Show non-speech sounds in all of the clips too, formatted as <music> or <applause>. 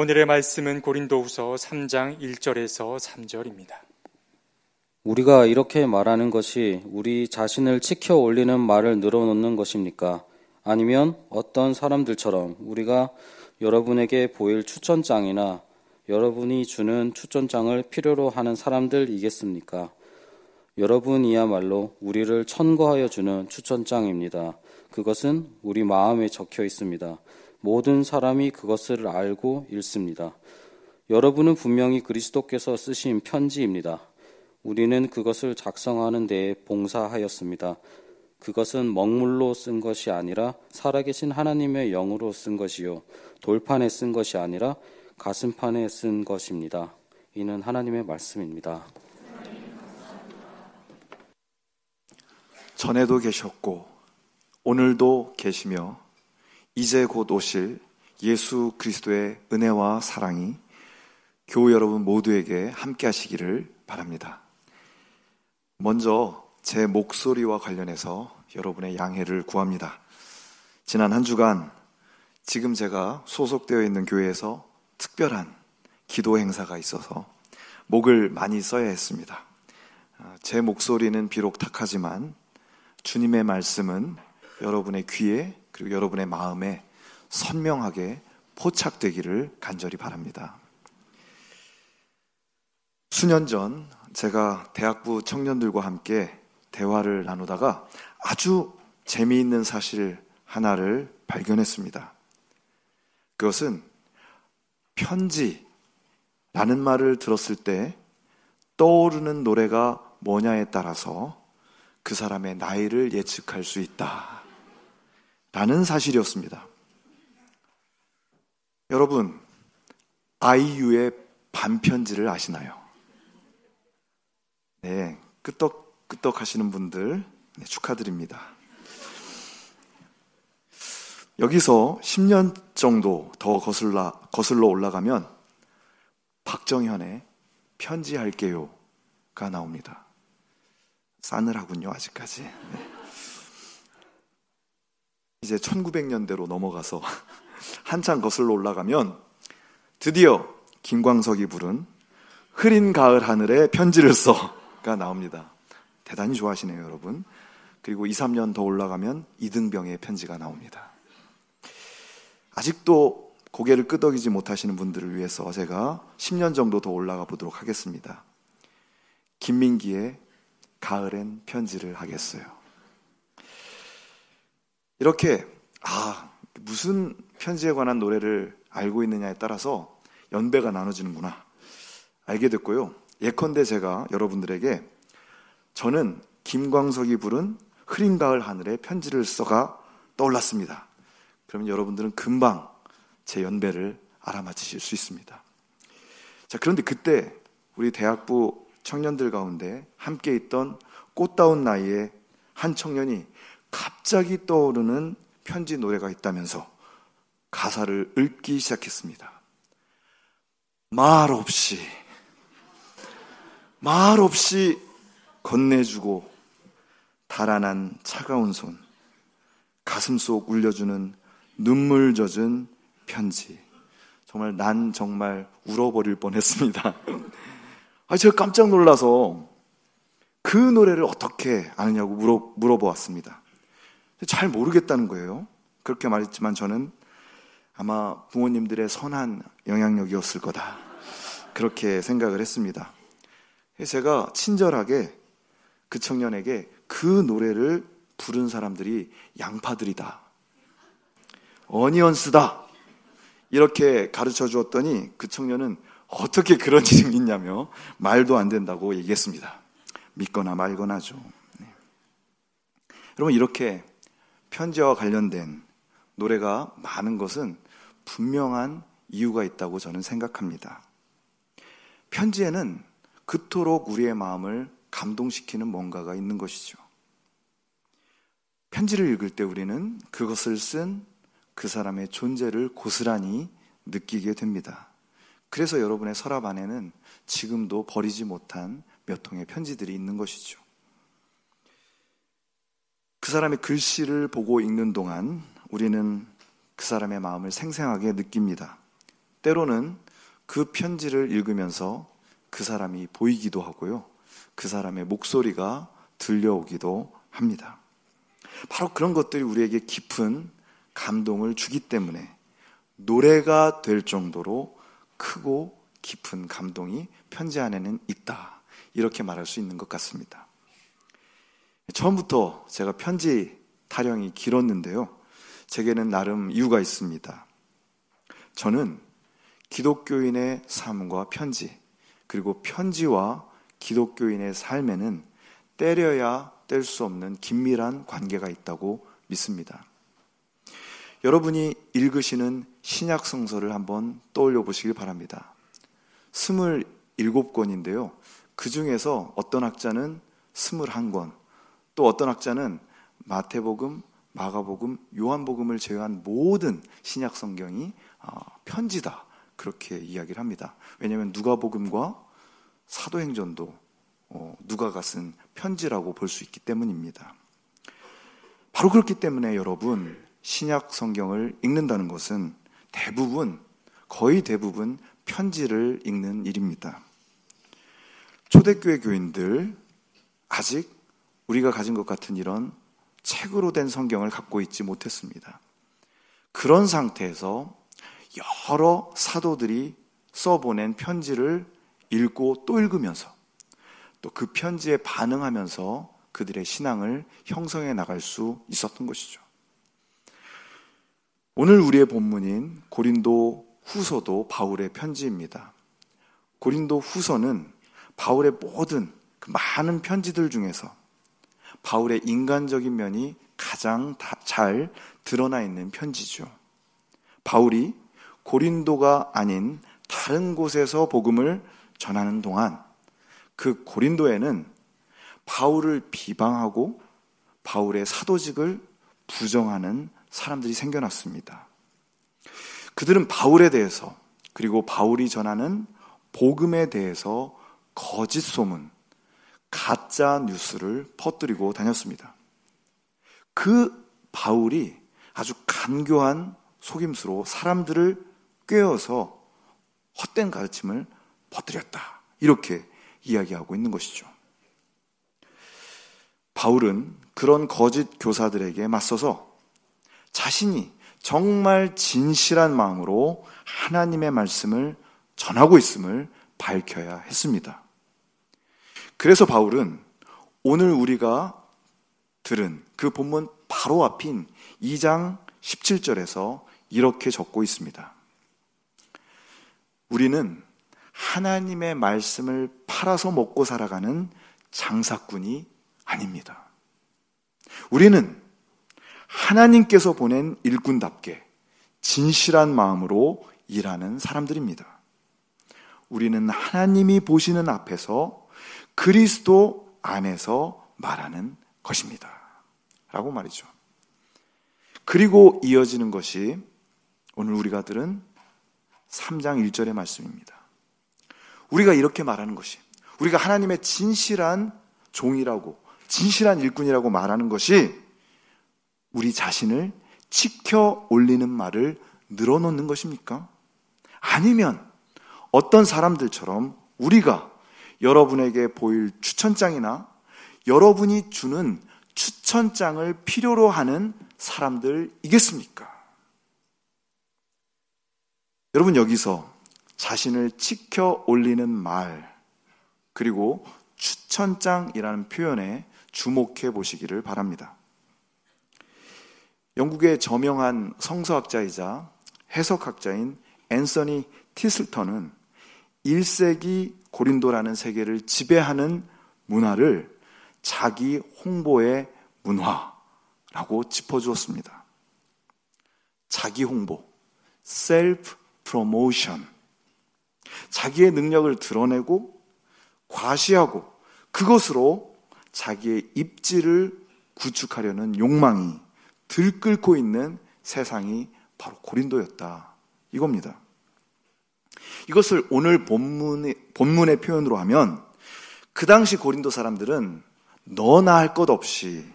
오늘의 말씀은 고린도후서 3장 1절에서 3절입니다. 우리가 이렇게 말하는 것이 우리 자신을 지켜 올리는 말을 늘어놓는 것입니까? 아니면 어떤 사람들처럼 우리가 여러분에게 보일 추천장이나 여러분이 주는 추천장을 필요로 하는 사람들이겠습니까? 여러분이야말로 우리를 천거하여 주는 추천장입니다. 그것은 우리 마음에 적혀 있습니다. 모든 사람이 그것을 알고 읽습니다. 여러분은 분명히 그리스도께서 쓰신 편지입니다. 우리는 그것을 작성하는 데에 봉사하였습니다. 그것은 먹물로 쓴 것이 아니라 살아계신 하나님의 영으로 쓴 것이요. 돌판에 쓴 것이 아니라 가슴판에 쓴 것입니다. 이는 하나님의 말씀입니다. 전에도 계셨고, 오늘도 계시며, 이제 곧 오실 예수 그리스도의 은혜와 사랑이 교우 여러분 모두에게 함께 하시기를 바랍니다. 먼저 제 목소리와 관련해서 여러분의 양해를 구합니다. 지난 한 주간 지금 제가 소속되어 있는 교회에서 특별한 기도 행사가 있어서 목을 많이 써야 했습니다. 제 목소리는 비록 탁하지만 주님의 말씀은 여러분의 귀에 그리고 여러분의 마음에 선명하게 포착되기를 간절히 바랍니다. 수년 전 제가 대학부 청년들과 함께 대화를 나누다가 아주 재미있는 사실 하나를 발견했습니다. 그것은 편지라는 말을 들었을 때 떠오르는 노래가 뭐냐에 따라서 그 사람의 나이를 예측할 수 있다. 라는 사실이었습니다. 여러분, 아이유의 반편지를 아시나요? 네, 끄떡 끄떡 하시는 분들 네, 축하드립니다. 여기서 10년 정도 더 거슬러, 거슬러 올라가면 박정현의 편지할게요가 나옵니다. 싸늘하군요, 아직까지. 네. 이제 1900년대로 넘어가서 <laughs> 한참 거슬러 올라가면 드디어 김광석이 부른 흐린 가을 하늘에 편지를 써가 나옵니다. 대단히 좋아하시네요, 여러분. 그리고 2, 3년 더 올라가면 이등병의 편지가 나옵니다. 아직도 고개를 끄덕이지 못하시는 분들을 위해서 제가 10년 정도 더 올라가 보도록 하겠습니다. 김민기의 가을엔 편지를 하겠어요. 이렇게, 아, 무슨 편지에 관한 노래를 알고 있느냐에 따라서 연배가 나눠지는구나. 알게 됐고요. 예컨대 제가 여러분들에게 저는 김광석이 부른 흐린 가을 하늘에 편지를 써가 떠올랐습니다. 그러면 여러분들은 금방 제 연배를 알아맞히실 수 있습니다. 자, 그런데 그때 우리 대학부 청년들 가운데 함께 있던 꽃다운 나이에 한 청년이 갑자기 떠오르는 편지 노래가 있다면서 가사를 읊기 시작했습니다. 말 없이, 말 없이 건네주고 달아난 차가운 손, 가슴 속 울려주는 눈물 젖은 편지. 정말 난 정말 울어버릴 뻔 했습니다. <laughs> 아, 제가 깜짝 놀라서 그 노래를 어떻게 아느냐고 물어, 물어보았습니다. 잘 모르겠다는 거예요. 그렇게 말했지만 저는 아마 부모님들의 선한 영향력이었을 거다. 그렇게 생각을 했습니다. 제가 친절하게 그 청년에게 그 노래를 부른 사람들이 양파들이다. 어니언스다. 이렇게 가르쳐 주었더니 그 청년은 어떻게 그런 일이 있냐며 말도 안 된다고 얘기했습니다. 믿거나 말거나죠. 네. 여러분, 이렇게 편지와 관련된 노래가 많은 것은 분명한 이유가 있다고 저는 생각합니다. 편지에는 그토록 우리의 마음을 감동시키는 뭔가가 있는 것이죠. 편지를 읽을 때 우리는 그것을 쓴 그 사람의 존재를 고스란히 느끼게 됩니다. 그래서 여러분의 서랍 안에는 지금도 버리지 못한 몇 통의 편지들이 있는 것이죠. 그 사람의 글씨를 보고 읽는 동안 우리는 그 사람의 마음을 생생하게 느낍니다. 때로는 그 편지를 읽으면서 그 사람이 보이기도 하고요. 그 사람의 목소리가 들려오기도 합니다. 바로 그런 것들이 우리에게 깊은 감동을 주기 때문에 노래가 될 정도로 크고 깊은 감동이 편지 안에는 있다. 이렇게 말할 수 있는 것 같습니다. 처음부터 제가 편지 타령이 길었는데요. 제게는 나름 이유가 있습니다. 저는 기독교인의 삶과 편지, 그리고 편지와 기독교인의 삶에는 때려야 뗄 수 없는 긴밀한 관계가 있다고 믿습니다. 여러분이 읽으시는 신약 성서를 한번 떠올려 보시길 바랍니다. 27권인데요. 그 중에서 어떤 학자는 21권, 또 어떤 학자는 마태복음, 마가복음, 요한복음을 제외한 모든 신약 성경이 어, 편지다. 그렇게 이야기를 합니다. 왜냐하면 누가복음과 사도행전도 어, 누가가 쓴 편지라고 볼 수 있기 때문입니다. 바로 그렇기 때문에 여러분 신약 성경을 읽는다는 것은 대부분 거의 대부분 편지를 읽는 일입니다. 초대교회 교인들 아직 우리가 가진 것 같은 이런 책으로 된 성경을 갖고 있지 못했습니다. 그런 상태에서 여러 사도들이 써보낸 편지를 읽고 또 읽으면서 또 그 편지에 반응하면서 그들의 신앙을 형성해 나갈 수 있었던 것이죠. 오늘 우리의 본문인 고린도 후서도 바울의 편지입니다. 고린도 후서는 바울의 모든 그 많은 편지들 중에서 바울의 인간적인 면이 가장 잘 드러나 있는 편지죠. 바울이 고린도가 아닌 다른 곳에서 복음을 전하는 동안 그 고린도에는 바울을 비방하고 바울의 사도직을 부정하는 사람들이 생겨났습니다. 그들은 바울에 대해서 그리고 바울이 전하는 복음에 대해서 거짓 소문, 가짜 뉴스를 퍼뜨리고 다녔습니다. 그 바울이 아주 간교한 속임수로 사람들을 꿰어서 헛된 가르침을 퍼뜨렸다. 이렇게 이야기하고 있는 것이죠. 바울은 그런 거짓 교사들에게 맞서서 자신이 정말 진실한 마음으로 하나님의 말씀을 전하고 있음을 밝혀야 했습니다. 그래서 바울은 오늘 우리가 들은 그 본문 바로 앞인 2장 17절에서 이렇게 적고 있습니다. 우리는 하나님의 말씀을 팔아서 먹고 살아가는 장사꾼이 아닙니다. 우리는 하나님께서 보낸 일꾼답게 진실한 마음으로 일하는 사람들입니다. 우리는 하나님이 보시는 앞에서 그리스도 안에서 말하는 것입니다. 라고 말이죠. 그리고 이어지는 것이 오늘 우리가 들은 3장 1절의 말씀입니다. 우리가 이렇게 말하는 것이 우리가 하나님의 진실한 종이라고 진실한 일꾼이라고 말하는 것이 우리 자신을 지켜 올리는 말을 늘어놓는 것입니까? 아니면 어떤 사람들처럼 우리가 여러분에게 보일 추천장이나 여러분이 주는 추천장을 필요로 하는 사람들이겠습니까? 여러분 여기서 자신을 지켜 올리는 말, 그리고 추천장이라는 표현에 주목해 보시기를 바랍니다. 영국의 저명한 성서학자이자 해석학자인 앤서니 티슬턴은 1세기 고린도라는 세계를 지배하는 문화를 자기 홍보의 문화라고 짚어주었습니다. 자기 홍보, self promotion. 자기의 능력을 드러내고 과시하고 그것으로 자기의 입지를 구축하려는 욕망이 들끓고 있는 세상이 바로 고린도였다. 이겁니다. 이것을 오늘 본문의, 본문의 표현으로 하면 그 당시 고린도 사람들은 너나 할 것 없이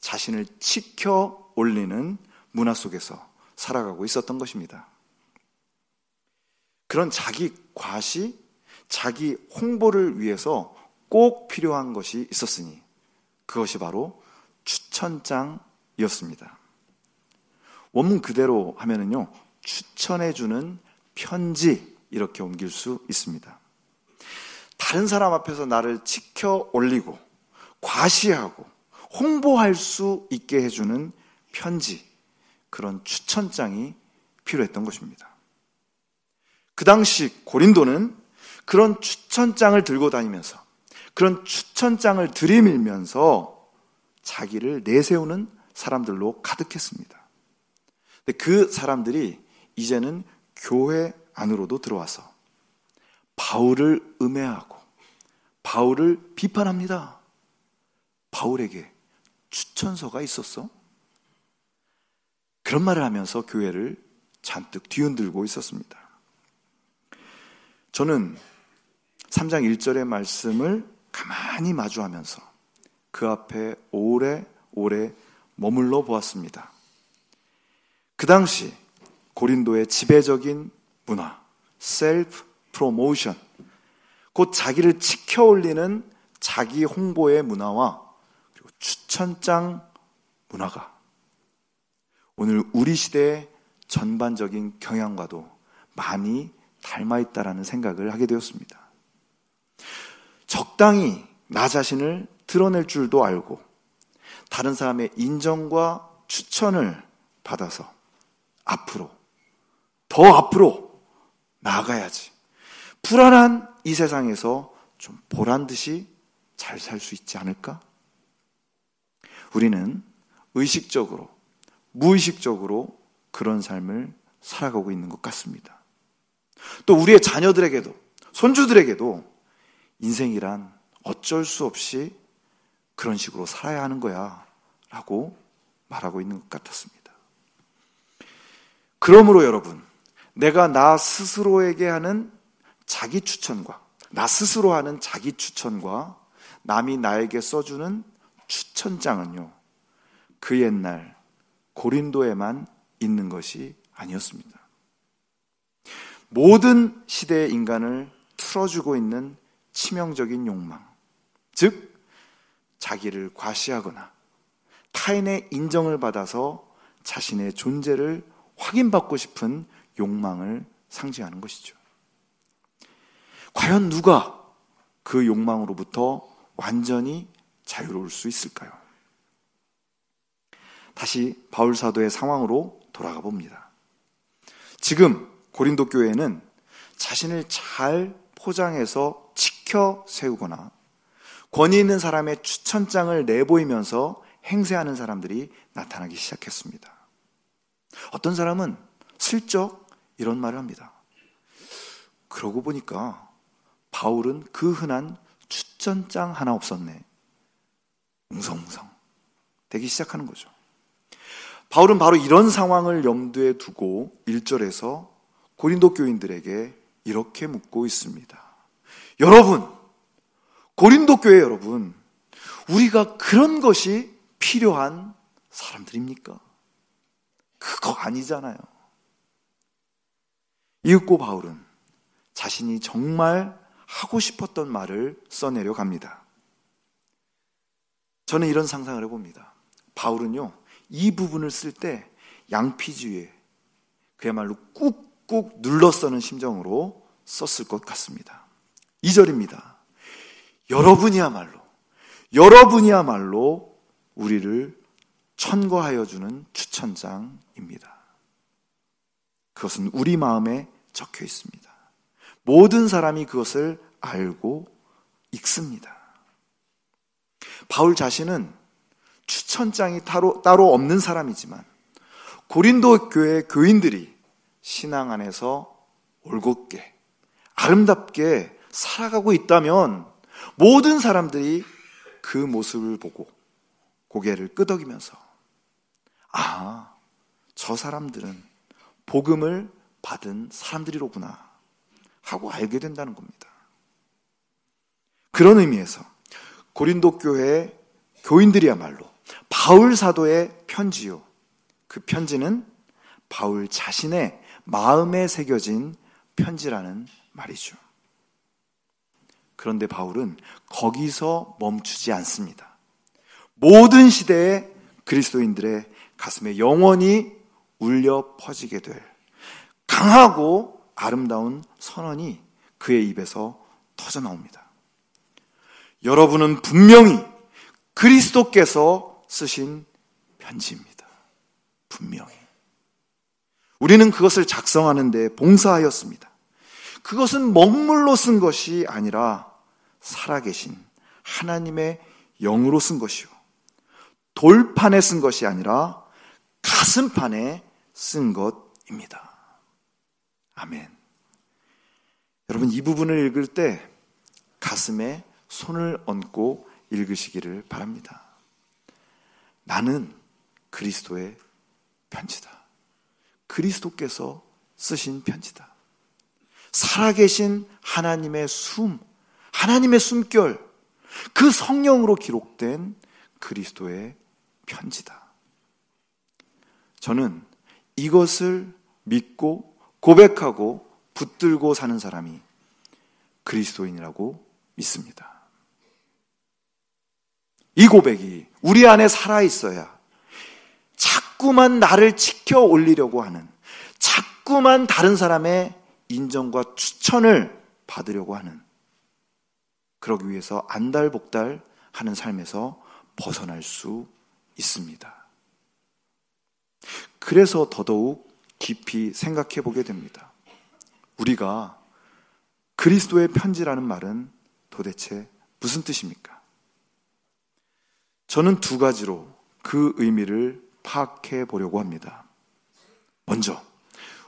자신을 지켜 올리는 문화 속에서 살아가고 있었던 것입니다. 그런 자기 과시, 자기 홍보를 위해서 꼭 필요한 것이 있었으니 그것이 바로 추천장이었습니다. 원문 그대로 하면은요, 추천해주는 편지 이렇게 옮길 수 있습니다. 다른 사람 앞에서 나를 지켜 올리고 과시하고 홍보할 수 있게 해주는 편지, 그런 추천장이 필요했던 것입니다. 그 당시 고린도는 그런 추천장을 들고 다니면서 그런 추천장을 들이밀면서 자기를 내세우는 사람들로 가득했습니다. 그 사람들이 이제는 교회 안으로도 들어와서 바울을 음해하고 바울을 비판합니다. 바울에게 추천서가 있었어? 그런 말을 하면서 교회를 잔뜩 뒤흔들고 있었습니다. 저는 3장 1절의 말씀을 가만히 마주하면서 그 앞에 오래 오래 머물러 보았습니다. 그 당시 고린도의 지배적인 문화, 셀프 프로모션, 곧 자기를 지켜 올리는 자기 홍보의 문화와 그리고 추천장 문화가 오늘 우리 시대의 전반적인 경향과도 많이 닮아 있다라는 생각을 하게 되었습니다. 적당히 나 자신을 드러낼 줄도 알고 다른 사람의 인정과 추천을 받아서 앞으로 더 앞으로 나아가야지. 불안한 이 세상에서 좀 보란 듯이 잘 살 수 있지 않을까? 우리는 의식적으로, 무의식적으로 그런 삶을 살아가고 있는 것 같습니다. 또 우리의 자녀들에게도, 손주들에게도 인생이란 어쩔 수 없이 그런 식으로 살아야 하는 거야. 라고 말하고 있는 것 같았습니다. 그러므로 여러분, 내가 나 스스로에게 하는 자기 추천과, 나 스스로 하는 자기 추천과 남이 나에게 써주는 추천장은요, 그 옛날 고린도에만 있는 것이 아니었습니다. 모든 시대의 인간을 틀어주고 있는 치명적인 욕망, 즉, 자기를 과시하거나 타인의 인정을 받아서 자신의 존재를 확인받고 싶은 욕망을 상징하는 것이죠. 과연 누가 그 욕망으로부터 완전히 자유로울 수 있을까요? 다시 바울 사도의 상황으로 돌아가 봅니다. 지금 고린도 교회는 자신을 잘 포장해서 지켜 세우거나 권위 있는 사람의 추천장을 내보이면서 행세하는 사람들이 나타나기 시작했습니다. 어떤 사람은 슬쩍 이런 말을 합니다. 그러고 보니까 바울은 그 흔한 추천장 하나 없었네. 웅성웅성 되기 시작하는 거죠. 바울은 바로 이런 상황을 염두에 두고 1절에서 고린도 교인들에게 이렇게 묻고 있습니다. 여러분, 고린도 교회 여러분, 우리가 그런 것이 필요한 사람들입니까? 그거 아니잖아요. 이윽고 바울은 자신이 정말 하고 싶었던 말을 써내려 갑니다. 저는 이런 상상을 해봅니다. 바울은요, 이 부분을 쓸 때 양피지에 그야말로 꾹꾹 눌러 써는 심정으로 썼을 것 같습니다. 2절입니다. 여러분이야말로, 여러분이야말로 우리를 천거하여 주는 추천장입니다. 그것은 우리 마음에 적혀 있습니다. 모든 사람이 그것을 알고 읽습니다. 바울 자신은 추천장이 따로, 따로 없는 사람이지만 고린도 교회 교인들이 신앙 안에서 올곧게 아름답게 살아가고 있다면 모든 사람들이 그 모습을 보고 고개를 끄덕이면서 아, 저 사람들은 복음을 받은 사람들이로구나 하고 알게 된다는 겁니다. 그런 의미에서 고린도 교회 교인들이야말로 바울 사도의 편지요. 그 편지는 바울 자신의 마음에 새겨진 편지라는 말이죠. 그런데 바울은 거기서 멈추지 않습니다. 모든 시대에 그리스도인들의 가슴에 영원히 울려 퍼지게 될 강하고 아름다운 선언이 그의 입에서 터져 나옵니다. 여러분은 분명히 그리스도께서 쓰신 편지입니다. 분명히. 우리는 그것을 작성하는데 봉사하였습니다. 그것은 먹물로 쓴 것이 아니라 살아계신 하나님의 영으로 쓴 것이요. 돌판에 쓴 것이 아니라 가슴판에 쓴 것입니다. 아멘. 여러분, 이 부분을 읽을 때 가슴에 손을 얹고 읽으시기를 바랍니다. 나는 그리스도의 편지다. 그리스도께서 쓰신 편지다. 살아계신 하나님의 숨, 하나님의 숨결, 그 성령으로 기록된 그리스도의 편지다. 저는 이것을 믿고 고백하고 붙들고 사는 사람이 그리스도인이라고 믿습니다. 이 고백이 우리 안에 살아 있어야 자꾸만 나를 지켜 올리려고 하는 자꾸만 다른 사람의 인정과 추천을 받으려고 하는 그러기 위해서 안달복달 하는 삶에서 벗어날 수 있습니다. 그래서 더더욱 깊이 생각해 보게 됩니다. 우리가 그리스도의 편지라는 말은 도대체 무슨 뜻입니까? 저는 두 가지로 그 의미를 파악해 보려고 합니다. 먼저,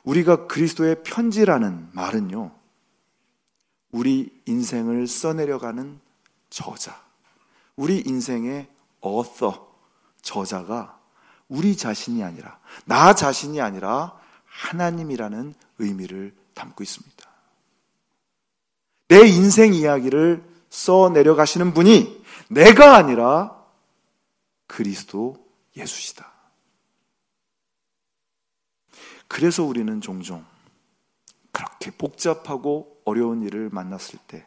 우리가 그리스도의 편지라는 말은요, 우리 인생을 써내려가는 저자, 우리 인생의 author, 저자가 우리 자신이 아니라, 나 자신이 아니라 하나님이라는 의미를 담고 있습니다. 내 인생 이야기를 써 내려가시는 분이 내가 아니라 그리스도 예수시다. 그래서 우리는 종종 그렇게 복잡하고 어려운 일을 만났을 때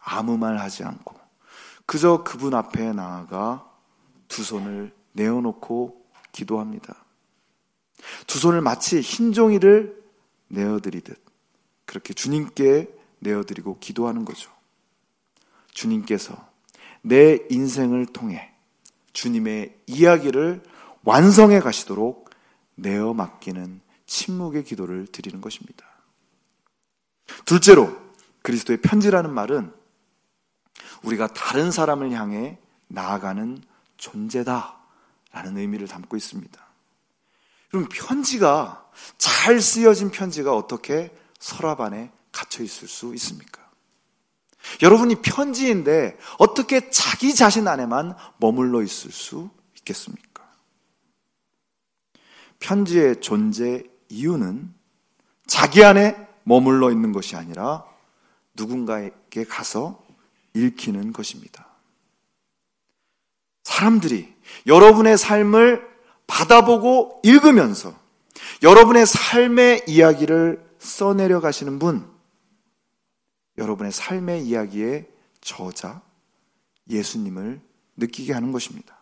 아무 말 하지 않고 그저 그분 앞에 나아가 두 손을 내어놓고 기도합니다. 두 손을 마치 흰 종이를 내어드리듯 그렇게 주님께 내어드리고 기도하는 거죠. 주님께서 내 인생을 통해 주님의 이야기를 완성해 가시도록 내어 맡기는 침묵의 기도를 드리는 것입니다. 둘째로 그리스도의 편지라는 말은 우리가 다른 사람을 향해 나아가는 존재다 라는 의미를 담고 있습니다. 그럼 편지가 잘 쓰여진 편지가 어떻게 서랍 안에 갇혀 있을 수 있습니까? 여러분이 편지인데 어떻게 자기 자신 안에만 머물러 있을 수 있겠습니까? 편지의 존재 이유는 자기 안에 머물러 있는 것이 아니라 누군가에게 가서 읽히는 것입니다. 사람들이 여러분의 삶을 받아보고 읽으면서 여러분의 삶의 이야기를 써내려 가시는 분, 여러분의 삶의 이야기의 저자, 예수님을 느끼게 하는 것입니다.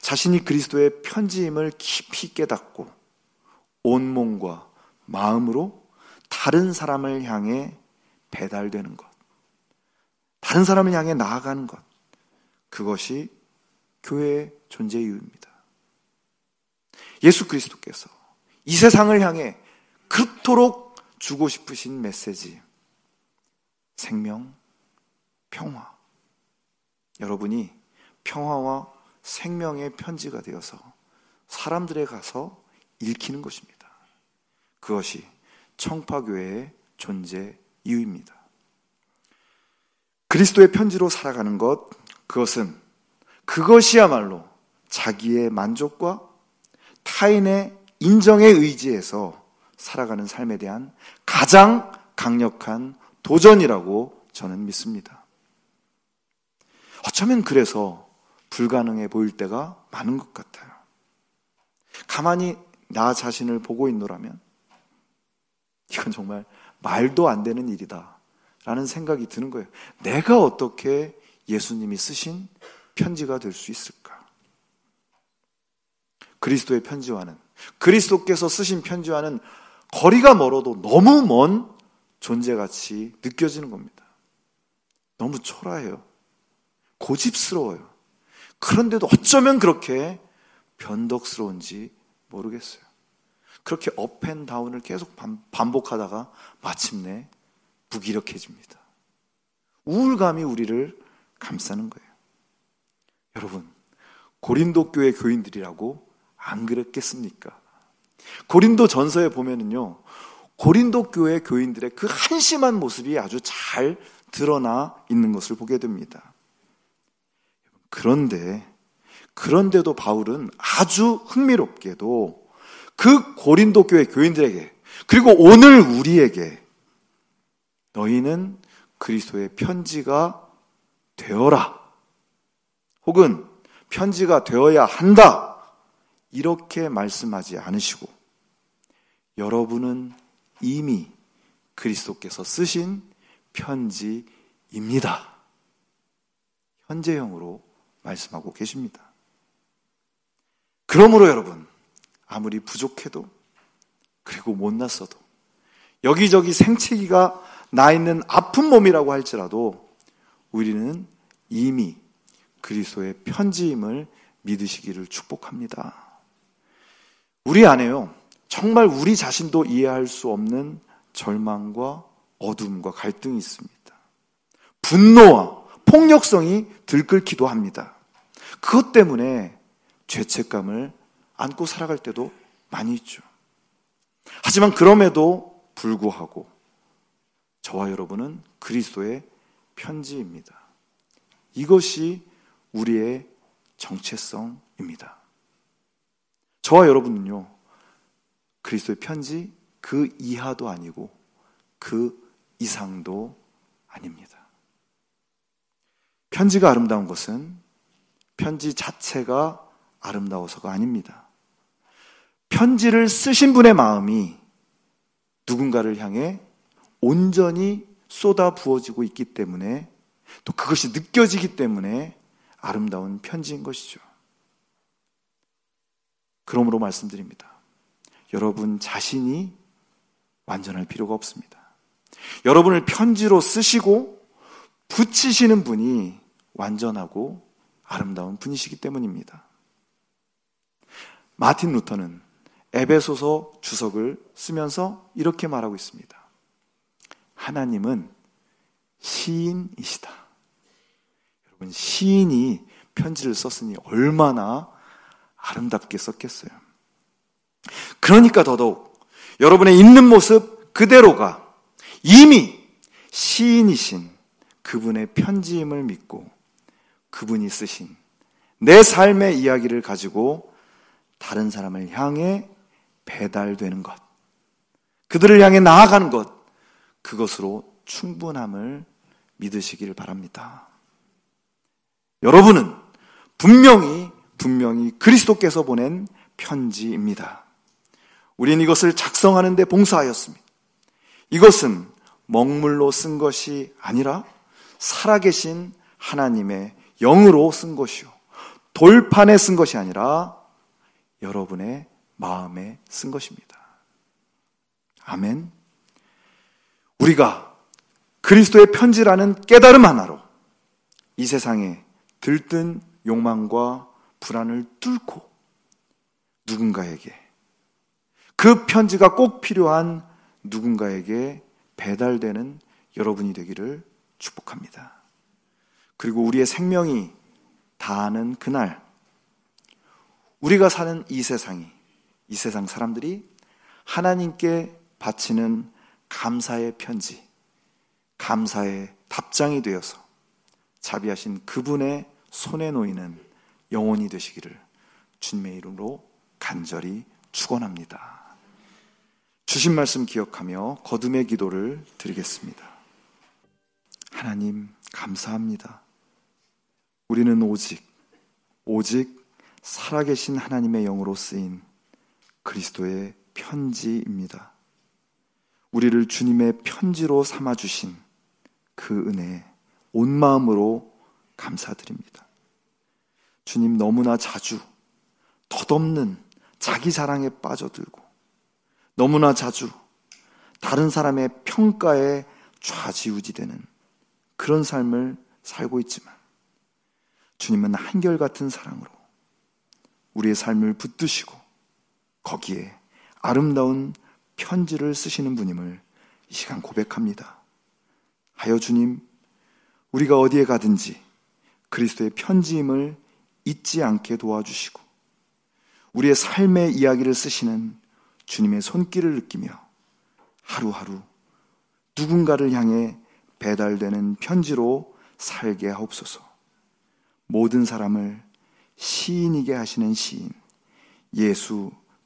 자신이 그리스도의 편지임을 깊이 깨닫고 온 몸과 마음으로 다른 사람을 향해 배달되는 것, 다른 사람을 향해 나아가는 것, 그것이 교회의 존재 이유입니다. 예수 그리스도께서 이 세상을 향해 그토록 주고 싶으신 메시지, 생명, 평화. 여러분이 평화와 생명의 편지가 되어서 사람들에 가서 읽히는 것입니다. 그것이 청파교회의 존재 이유입니다. 그리스도의 편지로 살아가는 것, 그것은 그것이야말로 자기의 만족과 타인의 인정에 의지해서 살아가는 삶에 대한 가장 강력한 도전이라고 저는 믿습니다. 어쩌면 그래서 불가능해 보일 때가 많은 것 같아요. 가만히 나 자신을 보고 있노라면 이건 정말 말도 안 되는 일이다. 라는 생각이 드는 거예요. 내가 어떻게 예수님이 쓰신 편지가 될 수 있을까? 그리스도의 편지와는, 그리스도께서 쓰신 편지와는 거리가 멀어도 너무 먼 존재같이 느껴지는 겁니다. 너무 초라해요. 고집스러워요. 그런데도 어쩌면 그렇게 변덕스러운지 모르겠어요. 그렇게 업앤다운을 계속 반복하다가 마침내 무기력해집니다. 우울감이 우리를 감싸는 거예요. 여러분, 고린도 교회 교인들이라고 안 그랬겠습니까? 고린도 전서에 보면은요, 고린도 교회 교인들의 그 한심한 모습이 아주 잘 드러나 있는 것을 보게 됩니다. 그런데, 그런데도 바울은 아주 흥미롭게도 그 고린도 교회 교인들에게, 그리고 오늘 우리에게 너희는 그리스도의 편지가 되어라. 혹은 편지가 되어야 한다. 이렇게 말씀하지 않으시고 여러분은 이미 그리스도께서 쓰신 편지입니다. 현재형으로 말씀하고 계십니다. 그러므로 여러분, 아무리 부족해도 그리고 못났어도 여기저기 생채기가 나 있는 아픈 몸이라고 할지라도 우리는 이미 그리스도의 편지임을 믿으시기를 축복합니다. 우리 안에요. 정말 우리 자신도 이해할 수 없는 절망과 어둠과 갈등이 있습니다. 분노와 폭력성이 들끓기도 합니다. 그것 때문에 죄책감을 안고 살아갈 때도 많이 있죠. 하지만 그럼에도 불구하고 저와 여러분은 그리스도의 편지입니다. 이것이 우리의 정체성입니다. 저와 여러분은요, 그리스도의 편지 그 이하도 아니고 그 이상도 아닙니다. 편지가 아름다운 것은 편지 자체가 아름다워서가 아닙니다. 편지를 쓰신 분의 마음이 누군가를 향해 온전히 쏟아 부어지고 있기 때문에 또 그것이 느껴지기 때문에 아름다운 편지인 것이죠. 그러므로 말씀드립니다. 여러분 자신이 완전할 필요가 없습니다. 여러분을 편지로 쓰시고 붙이시는 분이 완전하고 아름다운 분이시기 때문입니다. 마틴 루터는 에베소서 주석을 쓰면서 이렇게 말하고 있습니다. 하나님은 시인이시다. 여러분, 시인이 편지를 썼으니 얼마나 아름답게 썼겠어요. 그러니까 더더욱 여러분의 있는 모습 그대로가 이미 시인이신 그분의 편지임을 믿고 그분이 쓰신 내 삶의 이야기를 가지고 다른 사람을 향해 배달되는 것, 그들을 향해 나아가는 것, 그것으로 충분함을 믿으시기를 바랍니다. 여러분은 분명히, 분명히 그리스도께서 보낸 편지입니다. 우린 이것을 작성하는데 봉사하였습니다. 이것은 먹물로 쓴 것이 아니라 살아계신 하나님의 영으로 쓴 것이요. 돌판에 쓴 것이 아니라 여러분의 마음에 쓴 것입니다. 아멘. 우리가 그리스도의 편지라는 깨달음 하나로 이 세상에 들뜬 욕망과 불안을 뚫고 누군가에게 그 편지가 꼭 필요한 누군가에게 배달되는 여러분이 되기를 축복합니다. 그리고 우리의 생명이 다하는 그날 우리가 사는 이 세상이 이 세상 사람들이 하나님께 바치는 감사의 편지, 감사의 답장이 되어서 자비하신 그분의 손에 놓이는 영혼이 되시기를 주님의 이름으로 간절히 축원합니다. 주신 말씀 기억하며 거듭의 기도를 드리겠습니다. 하나님 감사합니다. 우리는 오직 오직 살아계신 하나님의 영으로 쓰인 그리스도의 편지입니다. 우리를 주님의 편지로 삼아주신 그 은혜에 온 마음으로 감사드립니다. 주님 너무나 자주 덧없는 자기 자랑에 빠져들고 너무나 자주 다른 사람의 평가에 좌지우지되는 그런 삶을 살고 있지만 주님은 한결같은 사랑으로 우리의 삶을 붙드시고 거기에 아름다운 편지를 쓰시는 분임을 이 시간 고백합니다. 하여 주님, 우리가 어디에 가든지 그리스도의 편지임을 잊지 않게 도와주시고 우리의 삶의 이야기를 쓰시는 주님의 손길을 느끼며 하루하루 누군가를 향해 배달되는 편지로 살게 하옵소서. 모든 사람을 시인이게 하시는 시인 예수